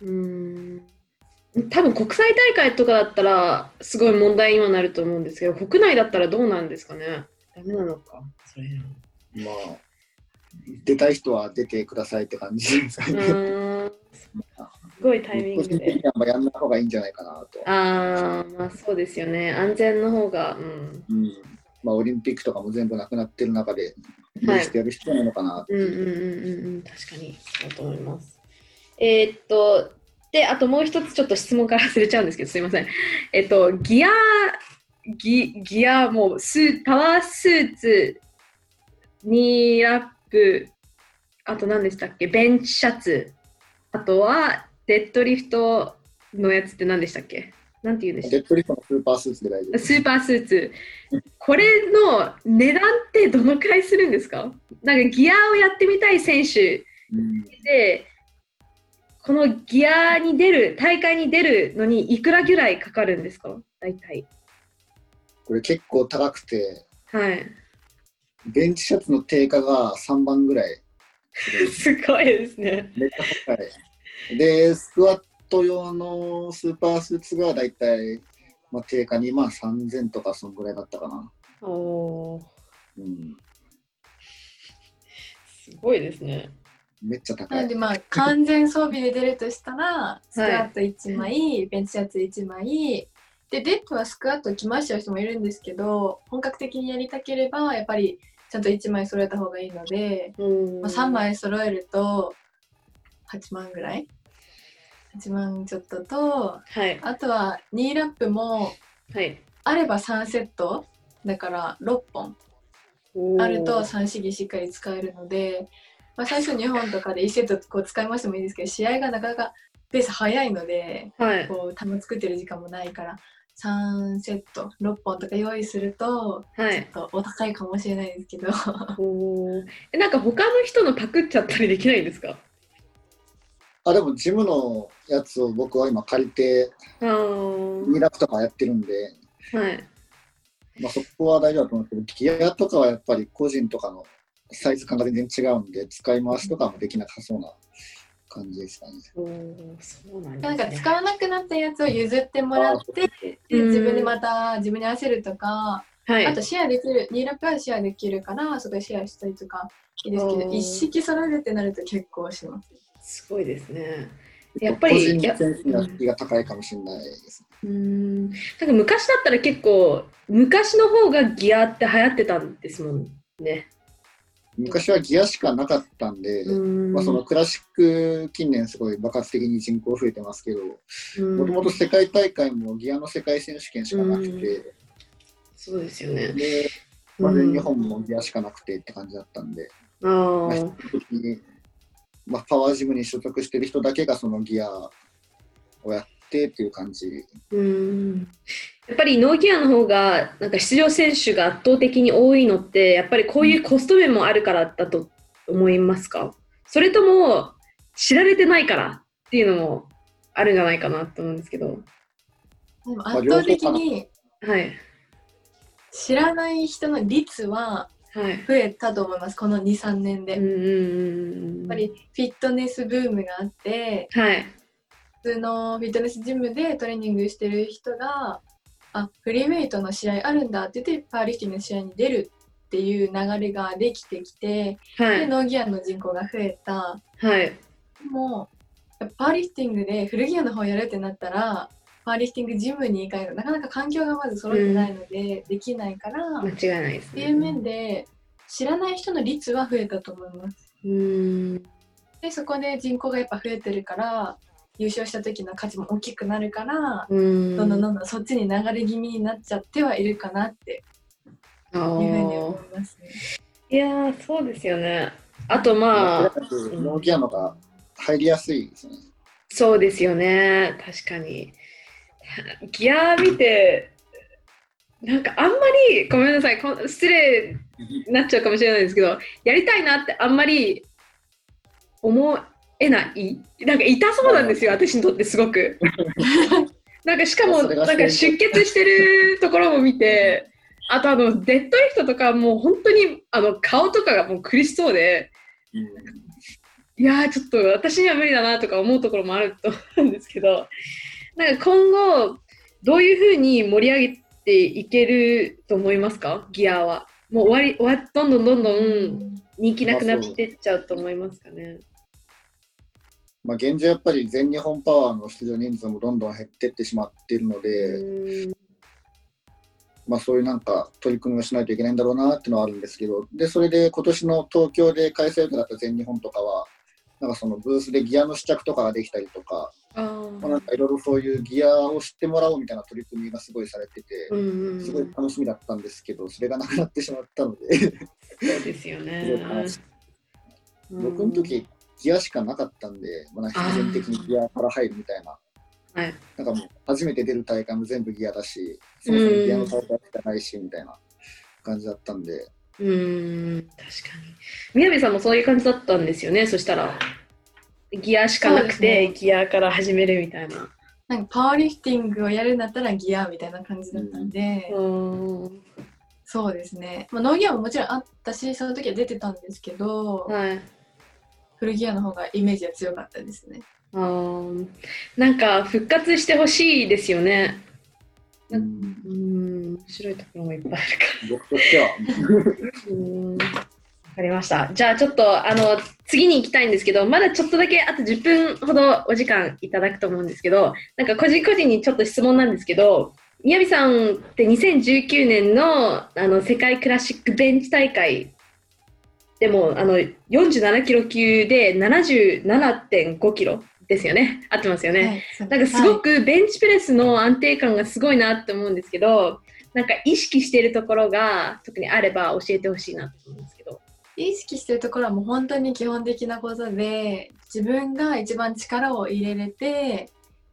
うん。多分国際大会とかだったらすごい問題にはなると思うんですけど国内だったらどうなんですかねダメなのかそれまあ出たい人は出てくださいって感じですかねすごいタイミングで。やんない方がいいんじゃないかなと。ああまあそうですよね。安全の方がうん、うん、まあオリンピックとかも全部なくなってる中でどうしてやる必要なのかなう。んうんうんうん確かに。そうと思います。えー、っとであともう一つちょっと質問から忘れちゃうんですけどすいません。えっとギアギギアもうスパワースーツニーラップあと何でしたっけ？ベンチシャツ。あとはデッドリフトのやつって何でしたっけ？なんて言うんでしょうデッドリフトのスーパースーツで大丈夫スーパースーツ。これの値段ってどのくらいするんですか？なんかギアをやってみたい選手で、このギアに出る、大会に出るのにいくらぐらいかかるんですか？大体。これ結構高くて、はい。ベンチシャツの定価が3万ぐらい。*laughs* すごいですね。めっちゃ高い。で、スクワット用のスーパースーツがだいたい、まあ、定価2万3000とかそんぐらいだったかな。おうん。すごいですね。めっちゃ高い。なのでまあ完全装備で出るとしたら、*laughs* スクワット1枚、はい、ベンチシャツ1枚、で、デップはスクワット着ましちゃう人もいるんですけど、本格的にやりたければ、やっぱりちゃんと1枚揃えた方がいいので、まあ、3枚揃えると8万ぐらい？8万ちょっとと、はい、あとは2ラップも、はい、あれば3セット。だから6本あると3試技しっかり使えるので、まあ、最初2本とかで1セットこう使いましてもいいですけど試合がなかなかペース早いので、はい、こう球作ってる時間もないから3セット6本とか用意すると、はい、ちょっとお高いかもしれないですけど。おえなんか他の人のパクっちゃったりできないんですか？あでもジムのやつを僕は今借りてミラクとかやってるんで、はい。まあ、そこは大丈夫だと思うんですけどギアとかはやっぱり個人とかのサイズ感が全然違うんで使い回しとかもできなさそうな感じですかね。そうなん、ね、なんか使わなくなったやつを譲ってもらってで自分でまた自分に合わせるとか、はい、あとシェアできるニーラップはシェアできるからそこでシェアしたりとかいいですけど一式揃えるってなると結構します。すごいですね。やっぱり。個人が高いかもしれないです、ね。うん。なんか昔だったら結構昔の方がギアって流行ってたんですもんね。昔はギアしかなかったんで、んまあ、そのクラシック近年すごい爆発的に人口増えてますけど、もともと世界大会もギアの世界選手権しかなくて、そうですよね。で、まあ、全日本もギアしかなくてって感じだったんで、あまあ、まあ、パワージムに所属してる人だけがそのギアをやってっていう感じ。うんやっぱりノーギアの方がなんか出場選手が圧倒的に多いのってやっぱりこういうコスト面もあるからだと思いますか？それとも知られてないからっていうのもあるんじゃないかなと思うんですけど。圧倒的に、はい、知らない人の率は増えたと思います、この23年で。やっぱりフィットネスブームがあって、はい、普通のフィットネスジムでトレーニングしてる人があフリーウェイトの試合あるんだって言ってパワーリフティングの試合に出るっていう流れができてきて、はい、でノーギアの人口が増えた。はい、でもパワーリフティングでフルギアの方やるってなったらパワーリフティングジムに行かないとなかなか環境がまず揃ってないので、できないから間違いないです、ね、っていう面で知らない人の率は増えたと思います。うんでそこで人口がやっぱ増えてるから優勝した時の価値も大きくなるからどんどんどんどんそっちに流れ気味になっちゃってはいるかなっていうふうに思いますね。いやそうですよね。あとまあ。ノーギアのが入りやすいですね。そうですよね。確かに。ギア見て、なんかあんまり、ごめんなさい、失礼になっちゃうかもしれないですけど、やりたいなってあんまり思えない？なんか痛そうなんですよ、私にとってすごく。*laughs* なんかしかも、なんか出血してるところも見て、あとあの、デッドリフトとかもう本当にあの顔とかがもう苦しそうで、いやちょっと私には無理だなとか思うところもあると思うんですけど、なんか今後、どういうふうに盛り上げていけると思いますか？ギアは。もう終わり、終わどんどんどんどん人気なくなってっちゃうと思いますかね。まあ、現状やっぱり全日本パワーの出場人数もどんどん減っていってしまっているので、まあ、そういうなんか取り組みをしないといけないんだろうなっていうのはあるんですけど、でそれで今年の東京で開催予定だった全日本とかは、なんかそのブースでギアの試着とかができたりとか、まあ、なんかいろいろそういうギアを知ってもらおうみたいな取り組みがすごいされてて、すごい楽しみだったんですけど、それがなくなってしまったのでそうですよね。*laughs* 僕の時ギアしかなかったんで、まあ、必然的にギアから入るみたいな。はい、なんかもう初めて出る大会も全部ギアだし、そもそもギアの大会じゃないしみたいな感じだったんで。うん確かに。宮部さんもそういう感じだったんですよね、そしたら。ギアしかなくて、ね、ギアから始めるみたいな。なんかパワーリフティングをやるんだったらギアみたいな感じだったんで、うん、そうですね、まあ、ノーギアももちろんあったしその時は出てたんですけど、はい、フルギアの方がイメージは強かったですね。あなんか復活してほしいですよね。うん。面白いところもいっぱいあるから。僕としては *laughs* うんかりました。じゃあちょっとあの次に行きたいんですけど、まだちょっとだけあと10分ほどお時間いただくと思うんですけど、なんか個人個人にちょっと質問なんですけど、宮城さんって2019年のあの世界クラシックベンチ大会でもあの47キロ級で77.5キロですよね。合ってますよね。はい、なんかすごくベンチプレスの安定感がすごいなって思うんですけど、なんか意識しているところが特にあれば教えてほしいなと思うんですけど。意識してるところはもう本当に基本的なことで自分が一番力を入れれて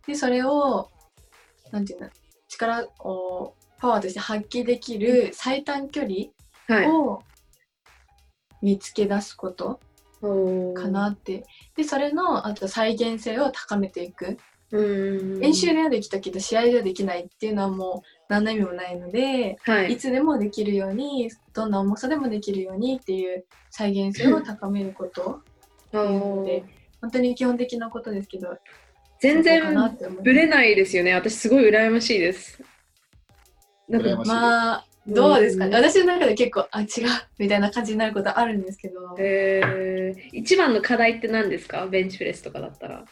でそれをなんていうの力をパワーとして発揮できる最短距離を見つけ出すことかなって、でそれのあと再現性を高めていく練習ではできたけど試合ではできないっていうのはもう何の意味もないので、はい、いつでもできるようにどんな重さでもできるようにっていう再現性を高めることっていうので本当に基本的なことですけど全然ぶれないですよね。私すごい羨ましいです。なんかまあどうですかね、私の中で結構あ違うみたいな感じになることあるんですけど、えー、一番の課題って何ですか？ベンチプレスとかだったら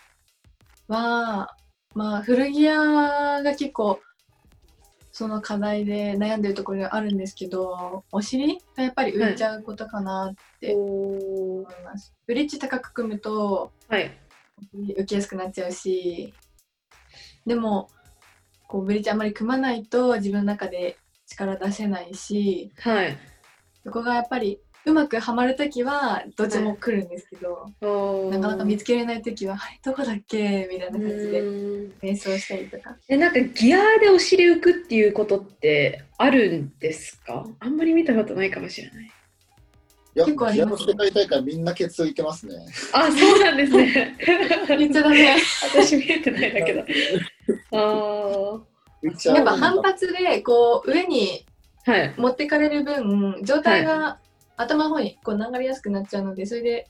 はまあ古着屋が結構その課題で悩んでるところがあるんですけどお尻がやっぱり浮いちゃうことかなって思います、はい、ブリッジ高く組むと、はい、浮きやすくなっちゃうしでもこうブリッジあんまり組まないと自分の中で力出せないし、はい、そこがやっぱりうまくはまるときはどっちも来るんですけど、はい、なかなか見つけれないときは「あれどこだっけ?」みたいな感じで瞑想したりとかえなんかギアでお尻浮くっていうことってあるんですか？あんまり見たことないかもしれないいや結構あります、ね、世界大会みんなケツ浮いてますね。あ、そうなんですね。言っちゃダメ。*laughs* 私見えてないだけど。ああ。やっぱ反発でこう上に持ってかれる分、はい、状態が頭の方にこう流れやすくなっちゃうのでそれで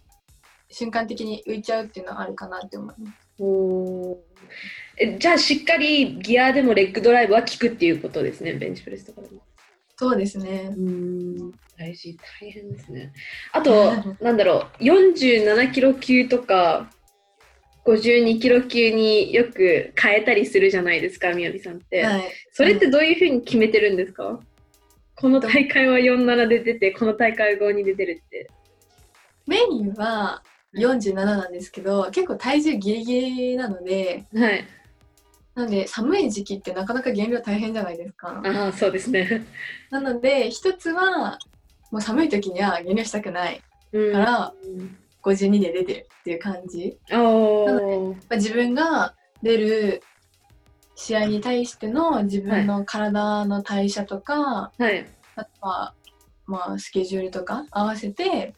瞬間的に浮いちゃうっていうのはあるかなって思います。おえじゃあしっかりギアでもレッグドライブは効くっていうことですねベンチプレスとかでも。そうですね。うん大事大変ですね。あと *laughs* なんだろう47キロ級とか52キロ級によく変えたりするじゃないですか宮城さんって、はい、それってどういうふうに決めてるんですか、この大会は47で出てこの大会は5に出てるって。メニューは47なんですけど結構体重ギリギリなので、はい、なので寒い時期ってなかなか減量大変じゃないですか。ああそうですね。*laughs* なので一つはもう寒い時には減量したくないから、52で出てるっていう感じ。なので、まあ、自分が出る試合に対しての自分の体の代謝とか、はい、あとは、まあ、スケジュールとか合わせて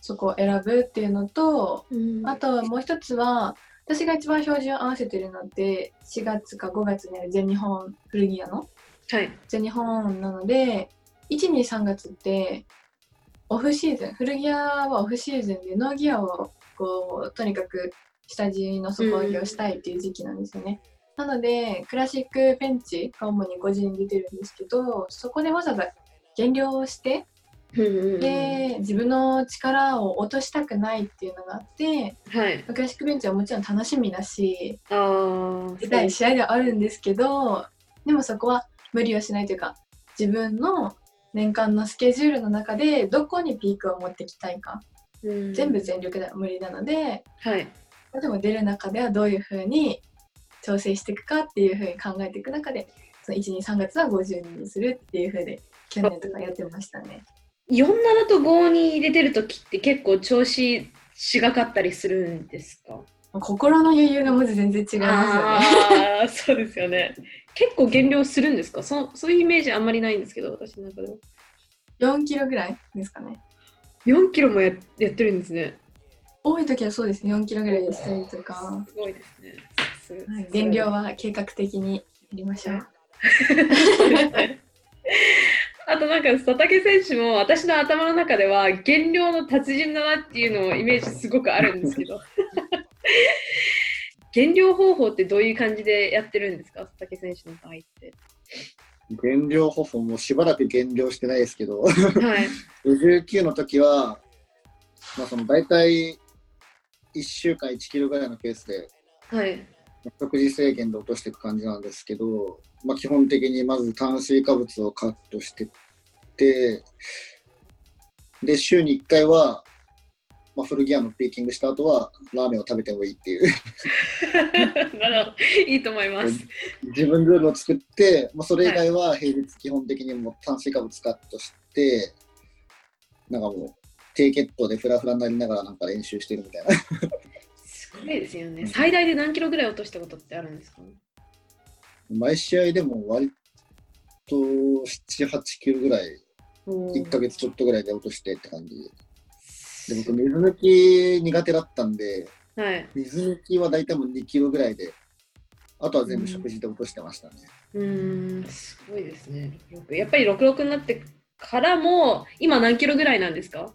そこを選ぶっていうのと、うん、あとはもう一つは私が一番標準合わせてるのって4月か5月にある全日本古着屋の、はい、全日本なので123月ってオフシーズン古着屋はオフシーズンで農ギアをこうとにかく下地の底上げをしたいっていう時期なんですよね。なので、クラシックベンチが主に5時に出てるんですけど、そこでわざわざ減量をして、で自分の力を落としたくないっていうのがあって、はい、クラシックベンチはもちろん楽しみだし出たい試合ではあるんですけどでもそこは無理をしないというか自分の年間のスケジュールの中でどこにピークを持ってきたいか、全部全力では無理なので、はい、でも出る中ではどういうふうに調整していくかっていうふうに考えていく中でその123月は50人にするっていうふうで去年とかやってましたね。47と5に入れてる時って結構調子しがかったりするんですか？心の余裕がまず全然違いますよね。あそうですよね。結構減量するんですか？そそういうイメージあんまりないんですけど、私の中では。4キロぐらいですかね。4キロもややってるんですね。多い時はそうですね、4キロぐらいでしたりとか。すごいですね。はい、減量は計画的にやりましょう。*laughs* あとなんか佐竹選手も私の頭の中では減量の達人だなっていうのをイメージすごくあるんですけど。*laughs* 減量方法ってどういう感じでやってるんですか佐竹選手の場合って。減量方法もしばらく減量してないですけど、はい、*laughs* 59の時は、まあ、その大体1週間1キロぐらいのペースで、はい、食事制限で落としていく感じなんですけど、まあ、基本的にまず炭水化物をカットしてってで週に1回は、まあ、フルギアのピーキングした後はラーメンを食べてもいいっていう。*laughs* いいと思います。自分ルールを作って、まあ、それ以外は平日基本的にも炭水化物カットして、なんかもう低血糖でフラフラになりながらなんか練習してるみたいなすごいですよね。最大で何キロぐらい落としたことってあるんですか？毎試合でも割と7、8キロぐらい、1ヶ月ちょっとぐらいで落としてって感じで。で僕、水抜き苦手だったんで、はい、水抜きは大体もう2キロぐらいで、あとは全部食事で落としてましたね。うん、すごいですね。やっぱり66になってからも、今何キロぐらいなんですか？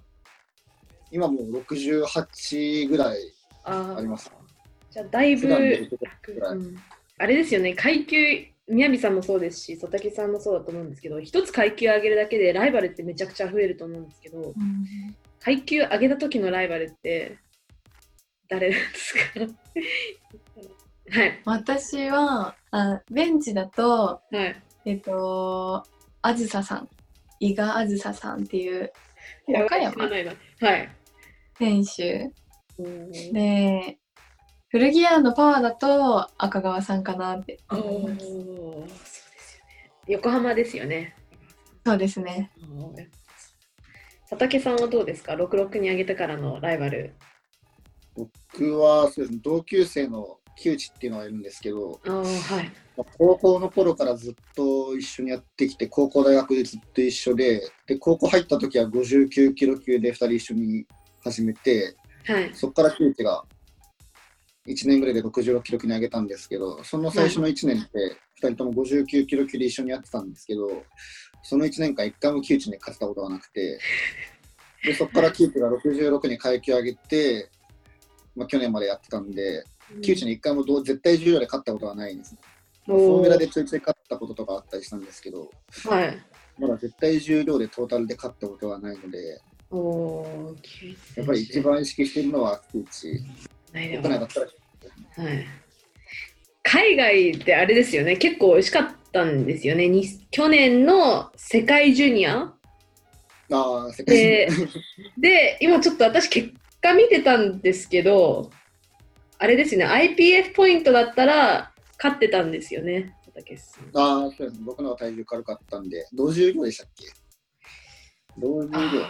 今もう68ぐらいあります。じゃあだいぶ、うん、あれですよね、階級、宮城さんもそうですし、佐竹さんもそうだと思うんですけど、一つ階級上げるだけでライバルってめちゃくちゃ増えると思うんですけど、うん、階級上げた時のライバルって誰なんですか？*laughs* はい、私はあベンチだと、はい、えっ、とあずささん。伊賀あずささんっていう岡山選手で古着屋のパワーだと赤川さんかなって。おそうですよね。横浜ですよね。そうですね。佐竹さんはどうですか？66に上げてからのライバル。僕はそうです、ね、同級生の木内っていうのがいるんですけど、はい、高校の頃からずっと一緒にやってきて高校大学でずっと一緒でで高校入った時は59キロ級で2人一緒に始めて、はい、そこから木内が1年ぐらいで66キロ級に上げたんですけどその最初の1年って2人とも59キロ級で一緒にやってたんですけどその1年間1回も木内に勝ったことがなくてでそこから木内が66に階級上げて、まあ、去年までやってたんで木内に1回もどう絶対重量で勝ったことはないんですね。フォーミュラでちょいちょい勝ったこととかあったりしたんですけど、はい、まだ絶対重量でトータルで勝ったことはないので、おやっぱり一番意識してるのは木内。国内だったら、はい、海外ってあれですよね、結構美味しかったんですよね。に去年の世界ジュニア。あ世界でで、今ちょっと私結果見てたんですけど、あれですね、IPF ポイントだったら勝ってたんですよね、ああ、そうですね。僕のは体重軽かったんで、同重量でしたっけ？同重量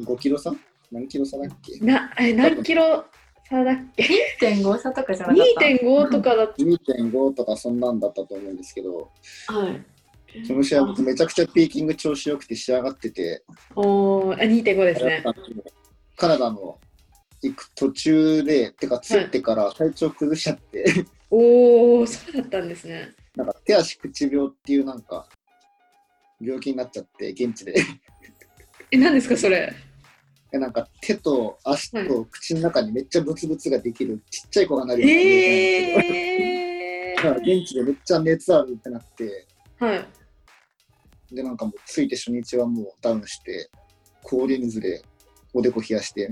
?5 キロ差？何キロ差だっけ？なえ何キロ差だっけ ?2.5 差とかじゃなかった？2.5とかだった。2.5とかそんなんだったと思うんですけど、はい。その試合、僕めちゃくちゃピーキング調子よくて仕上がってて、おお、2.5ですね。カナダの行く途中で、てか、つってから体調崩しちゃって、はい、おお、そうだったんですね。なんか手足口病っていうなんか、病気になっちゃって、現地でえ、何ですか、それ？えなんか手と足と口の中にめっちゃブツブツができるちっちゃい子がなるようなえー、*laughs* 現地でめっちゃ熱あるってなって、はい、でなんかもうついて初日はもうダウンして氷水でおでこ冷やして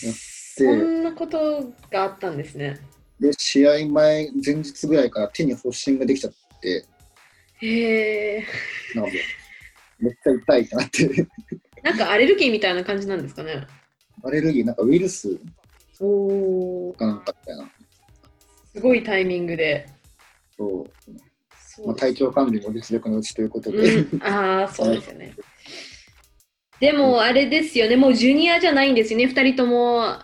そんなことがあったんですね。で、試合前、前日ぐらいから手に発疹ができちゃって、へえ。なので、めっちゃ痛いってなってなんかアレルギーみたいな感じなんですかね。アレルギー、なんかウイルスおかなんかみたいな。すごいタイミングで。そう。まあ、体調管理も実力のうちということで、うん、ああ、そうですよね。でもあれですよね、もうジュニアじゃないんですよね、2人とも。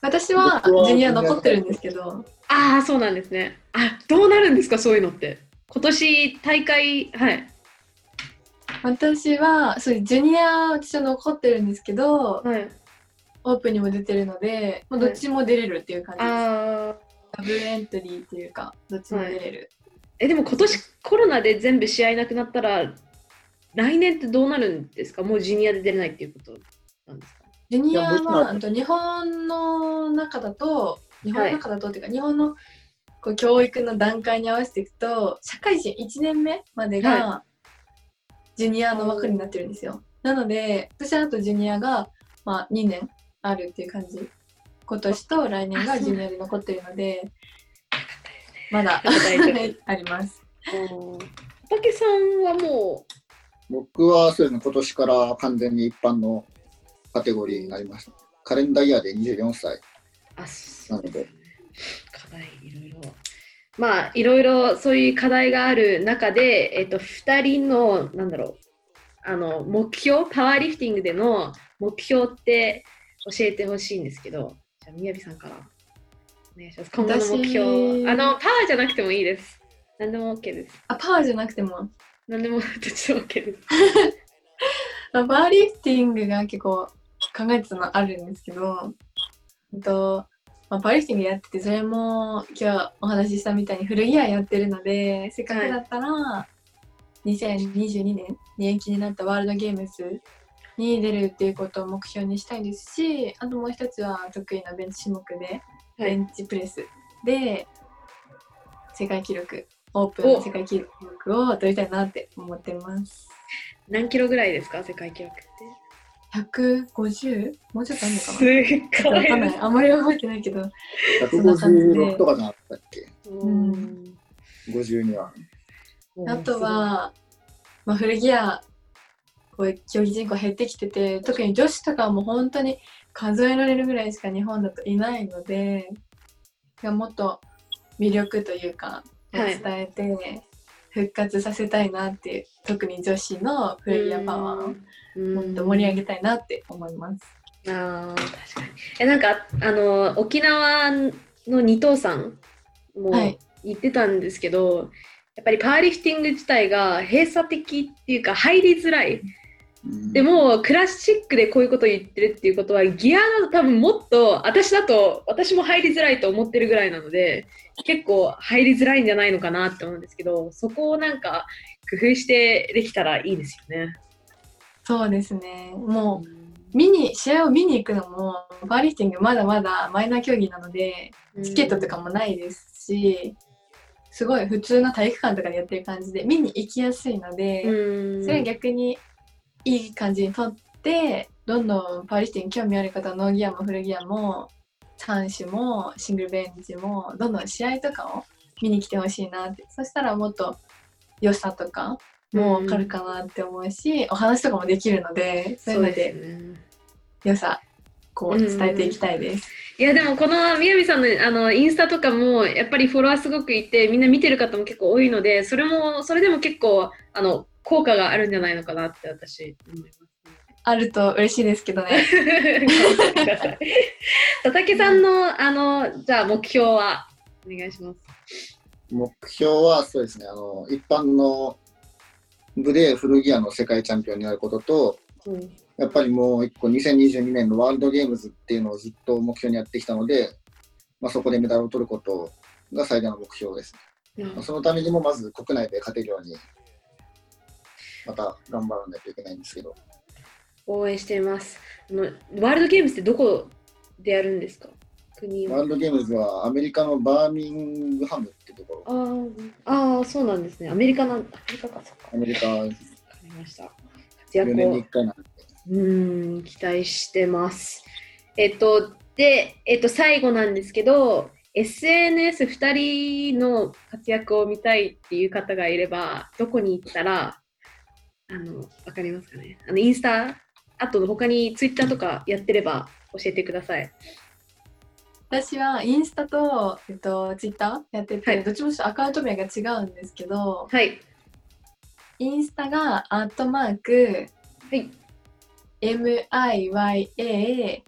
私はジュニア残ってるんですけど。ああ、そうなんですね。あどうなるんですか、そういうのって。今年大会、はい。私は、そうジュニア、私は残ってるんですけど、はい、オープンにも出てるので、もうどっちも出れるっていう感じです。はい、ダブルエントリーっていうか、どっちも出れる。はい、え、でも今年コロナで全部試合なくなったら、来年ってどうなるんですか？もうジュニアで出れないっていうことなんですか？ジュニアは日本の中だと日本の中だとっていうか、はい、日本のこう教育の段階に合わせていくと社会人1年目までがジュニアの枠になってるんですよ。なので私はあとジュニアが、まあ、2年あるっていう感じ。今年と来年がジュニアで残ってるのでまだ *laughs* あります。竹さんはもう？僕はそうですね、今年から完全に一般のカテゴリーになりました。カレンダーイヤーで24歳なので。まあ、いろいろそういう課題がある中で、えっと、2人の、なんだろう、あの、目標、パワーリフティングでの目標って教えてほしいんですけど、じゃあ、みやびさんからお願いします。今後の目標。あの、パワーじゃなくてもいいです。何でも OK です。あ、パワーじゃなくても何でもどっちでも OK です。*laughs* バーリフティングが結構考えてたのあるんですけど、とまあ、パーリフティングやってて、それも今日お話ししたみたいに古着屋やってるので、せっかくだったら、2022年に延期になったワールドゲームズに出るっていうことを目標にしたいですし、あともう一つは得意なベンチ種目で、ベンチプレスで世界記録、オープンの世界記録を取りたいなって思ってます。何キロぐらいですか、世界記録って。150? もうちょっとあるのかな？すごい。かんない。あまり覚えてないけど。156とかじゃなかったっけ？うん。52は。あとは、まあ、古着屋、こう競技人口減ってきてて、特に女子とかも本当に数えられるぐらいしか日本だといないので、もっと魅力というか、伝えて、はい復活させたいなって特に女子のフレイヤーパワーをもっと盛り上げたいなって思います。あ確かにえなんかあの沖縄の二等さんも言ってたんですけど、はい、やっぱりパワーリフティング自体が閉鎖的っていうか入りづらい。でもクラシックでこういうことを言ってるっていうことはギアが多分もっと私だと私も入りづらいと思ってるぐらいなので結構入りづらいんじゃないのかなって思うんですけどそこをなんか工夫してできたらいいですよね。そうですね。もう、見に試合を見に行くのもバーリフティングまだまだマイナー競技なのでチケットとかもないですし、すごい普通の体育館とかでやってる感じで見に行きやすいので、それは逆にいい感じにとってどんどんパーリフティング興味ある方ノーギアもフルギアも3種もシングルベンチもどんどん試合とかを見に来てほしいなって。そしたらもっと良さとかも分かるかなって思うし、うん、お話とかもできるのでそういうので良さこう伝えていきたいです。いやでもこのみやびさんのあのインスタとかもやっぱりフォロワーすごくいてみんな見てる方も結構多いのでそれもそれでも結構あの効果があるんじゃないのかなって私思います。あると嬉しいですけどね。*laughs* 佐竹さんのあのじゃあ目標はお願いします。目標はそうですねあの一般の部で古着屋の世界チャンピオンになることと、うん、やっぱりもう一個2022年のワールドゲームズっていうのをずっと目標にやってきたので、まあ、そこでメダルを取ることが最大の目標ですね。うん、まあ、そのためにもまず国内で勝てるようにまた頑張らないといけないんですけど。応援しています。あのワールドゲームズってどこでやるんですか？国ワールドゲームズはアメリカのバーミングハムってところ。ああ、そうなんですね。アメリカの、アメリカか、そっか。アメリカ。わかりました。活躍を。4年に1回なんで。うん、期待してます。えっと、で、えっと、最後なんですけど、SNS2 人の活躍を見たいっていう方がいれば、どこに行ったら、あの、わかりますかね？あの、インスタあと他にツイッターとかやってれば教えてください。私はインスタと、えっと、ツイッターやってて、はい、どっちもアカウント名が違うんですけど、はい、インスタがアットマーク、はい、MIYA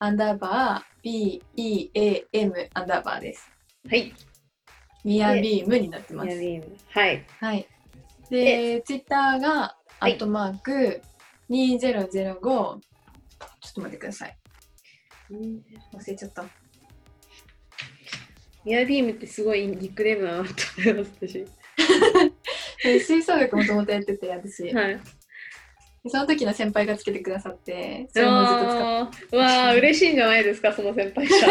アンダーバー BEAM アンダーバーです。はい。ミアビームになってます。ミアビーム。はい。はい。で、ツイッターがアットマーク、2005ちょっと待ってください。忘れちゃった。ミアビームってすごいニックネームだなと思います、*laughs* 私。吹奏楽もともとやってて、私。はい。その時の先輩がつけてくださって、それもずっと使ってわあ、嬉しいんじゃないですか、その先輩が。*laughs*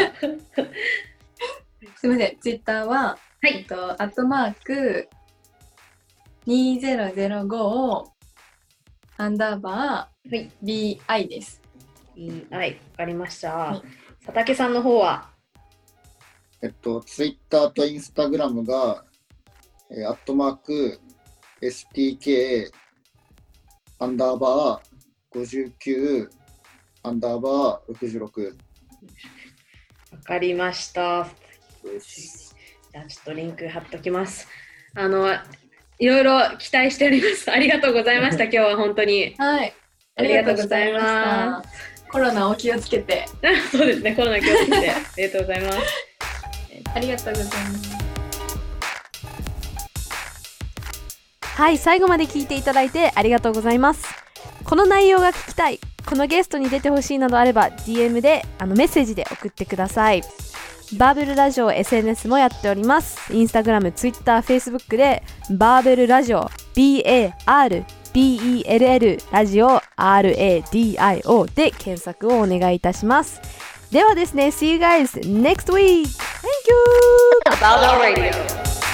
すみません、ツイッターは、はい、えっと、アットマーク2005アンダーバー、はい、BI です。BI、わかりました。はい、佐竹さんの方は？えっと、ツイッターとインスタグラムが、えー、アットマーク、STK、アンダーバー、59、アンダーバー、66。わかりました。じゃあ、ちょっとリンク貼っときます。あの、いろいろ期待しております。*laughs* ありがとうございました。*laughs* 今日は本当に。はい。ありがとうございます。コロナお気をつけて。*laughs* そうですね。コロナ気をつけて。ありがとうございます。ありがとうございます。はい最後まで聞いていただいてありがとうございますこの内容が聞きたいこのゲストに出てほしいなどあれば DM であのメッセージで送ってくださいバーベルラジオ SNS もやっておりますインスタグラム、ツイッター、フェイスブックでバーベルラジオ BARBELL ラジオ RADIO で検索をお願いいたしますではですね See you guys next week! Thank you! バーベルラジオ